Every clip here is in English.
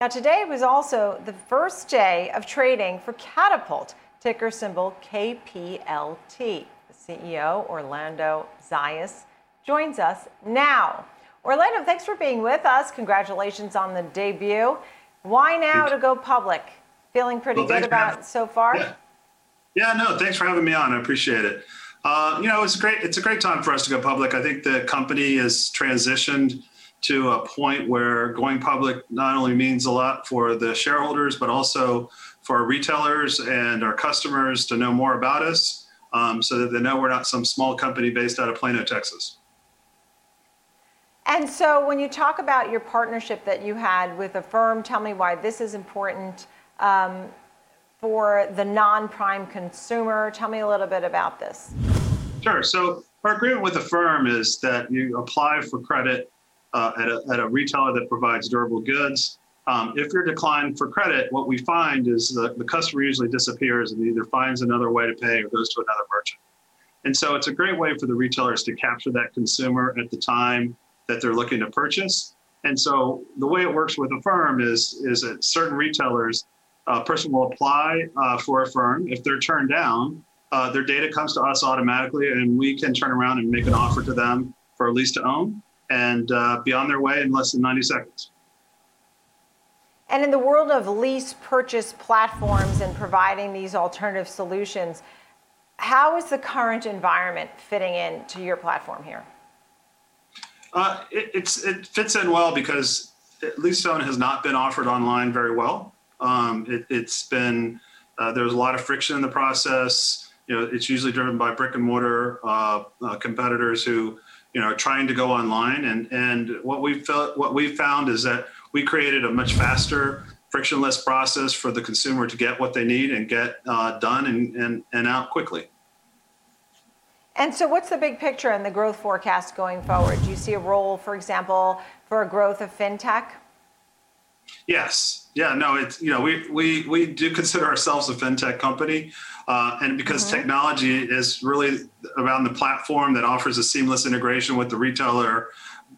Now, today was also the first day of trading for Katapult, ticker symbol KPLT. The CEO, Orlando Zayas, joins us now. Orlando, thanks for being with us. Congratulations on the debut. Why now to go public? Feeling pretty Well, good about so far? Yeah. Yeah, no, thanks for having me on. I appreciate it. Uh, you know, it's great. It's a great time for us to go public. I think the company has transitioned to a point where going public not only means a lot for the shareholders, but also for our retailers and our customers to know more about us, um, so that they know we're not some small company based out of Plano, Texas. And so, when you talk about your partnership that you had with Affirm, tell me why this is important um, for the non prime consumer. Tell me a little bit about this. Sure. So our agreement with the firm is that you apply for credit uh, at, a, at a retailer that provides durable goods. Um, if you're declined for credit, what we find is that the customer usually disappears and either finds another way to pay or goes to another merchant. And so it's a great way for the retailers to capture that consumer at the time that they're looking to purchase. And so the way it works with Affirm is, is that certain retailers, a person will apply uh, for Affirm. If they're turned down, uh, their data comes to us automatically, and we can turn around and make an offer to them for a lease to own and uh, be on their way in less than 90 seconds. And in the world of lease purchase platforms and providing these alternative solutions, how is the current environment fitting into your platform here? Uh, it, it's, it fits in well because lease to has not been offered online very well. Um, it, it's been uh, there's a lot of friction in the process. You know, it's usually driven by brick and mortar uh, uh, competitors who you know trying to go online. And and what we felt what we found is that we created a much faster, frictionless process for the consumer to get what they need and get uh, done and, and and out quickly. And so, what's the big picture and the growth forecast going forward? Do you see a role, for example, for a growth of fintech? Yes. Yeah. No. It's you know we we we do consider ourselves a fintech company, uh, and because Mm-hmm. technology is really around the platform that offers a seamless integration with the retailer,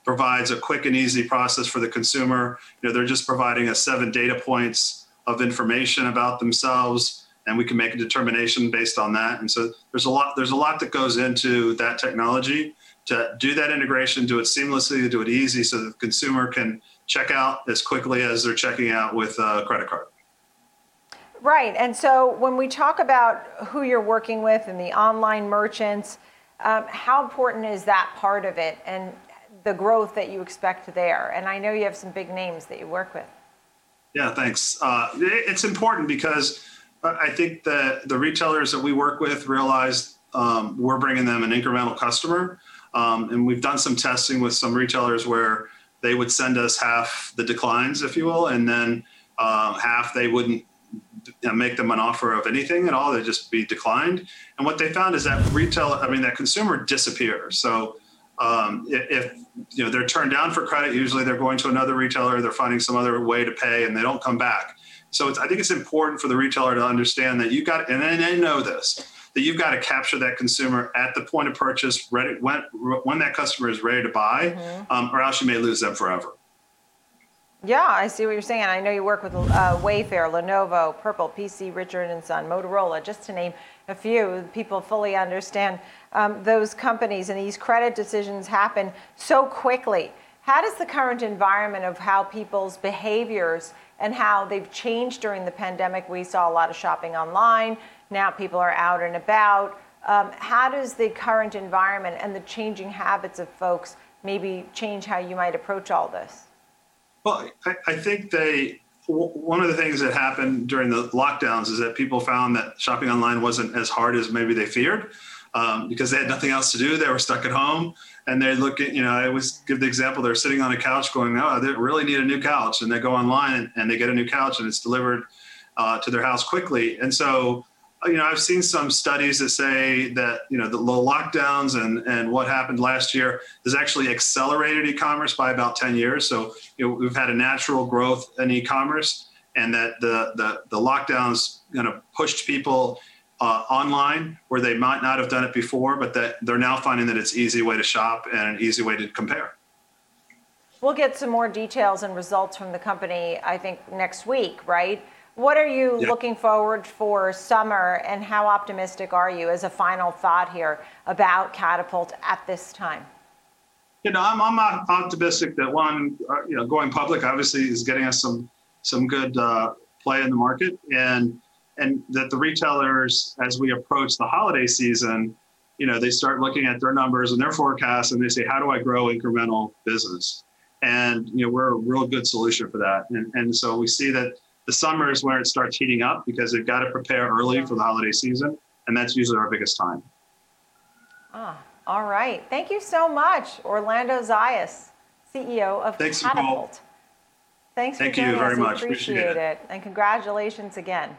provides a quick and easy process for the consumer. You know, they're just providing us seven data points of information about themselves, and we can make a determination based on that. And so there's a lot there's a lot that goes into that technology to do that integration, do it seamlessly, do it easy, so the consumer can check out as quickly as they're checking out with a credit card. Right. And so, when we talk about who you're working with and the online merchants, um, how important is that part of it and the growth that you expect there? And I know you have some big names that you work with. Yeah, thanks. Uh, it- it's important because I think that the retailers that we work with realize um, we're bringing them an incremental customer. Um, and we've done some testing with some retailers where they would send us half the declines, if you will, and then uh, half they wouldn't uh, make them an offer of anything at all. They'd just be declined. And what they found is that retail, I mean, that consumer disappears. So um, if, you know they're turned down for credit, usually they're going to another retailer, they're finding some other way to pay, and they don't come back. So I think it's important for the retailer to understand that you got, and they know this, that you've got to capture that consumer at the point of purchase, ready when when that customer is ready to buy, um, or else you may lose them forever. Yeah, I see what you're saying. I know you work with uh, Wayfair, Lenovo, Purple, PC, Richard and Son, Motorola, just to name a few. People fully understand um, those companies, and these credit decisions happen so quickly. How does the current environment of how people's behaviors and how they've changed during the pandemic? We saw a lot of shopping online. Now people are out and about. Um, how does the current environment and the changing habits of folks maybe change how you might approach all this? Well, I, I think they, one of the things that happened during the lockdowns is that people found that shopping online wasn't as hard as maybe they feared um, because they had nothing else to do. They were stuck at home and they look at, you know, I always give the example they're sitting on a couch going, oh, they really need a new couch. And they go online and, and they get a new couch and it's delivered uh, to their house quickly. And so, you know, I've seen some studies that say that, you know, the lockdowns and, and what happened last year has actually accelerated e-commerce by about 10 years. So, you know, we've had a natural growth in e-commerce and that the, the, the lockdowns kind of pushed people uh, online where they might not have done it before, but that they're now finding that it's easy way to shop and an easy way to compare. we'll get some more details and results from the company, I think, next week, right? What are you Yeah. looking forward for summer, and how optimistic are you, as a final thought here, about Katapult at this time? You know, I'm, I'm optimistic that one, uh, you know, going public obviously is getting us some some good uh, play in the market, and and that the retailers, as we approach the holiday season, you know, they start looking at their numbers and their forecasts, and they say, how do I grow incremental business? And you know, we're a real good solution for that, and and so we see that the summer is where it starts heating up because they've got to prepare early for the holiday season, and that's usually our biggest time. Ah, all right. Thank you so much, Orlando Zayas, CEO of Thanks, Nicole. Katapult. Thanks for Thank you very. Much. Appreciate Appreciate it. it. And congratulations again.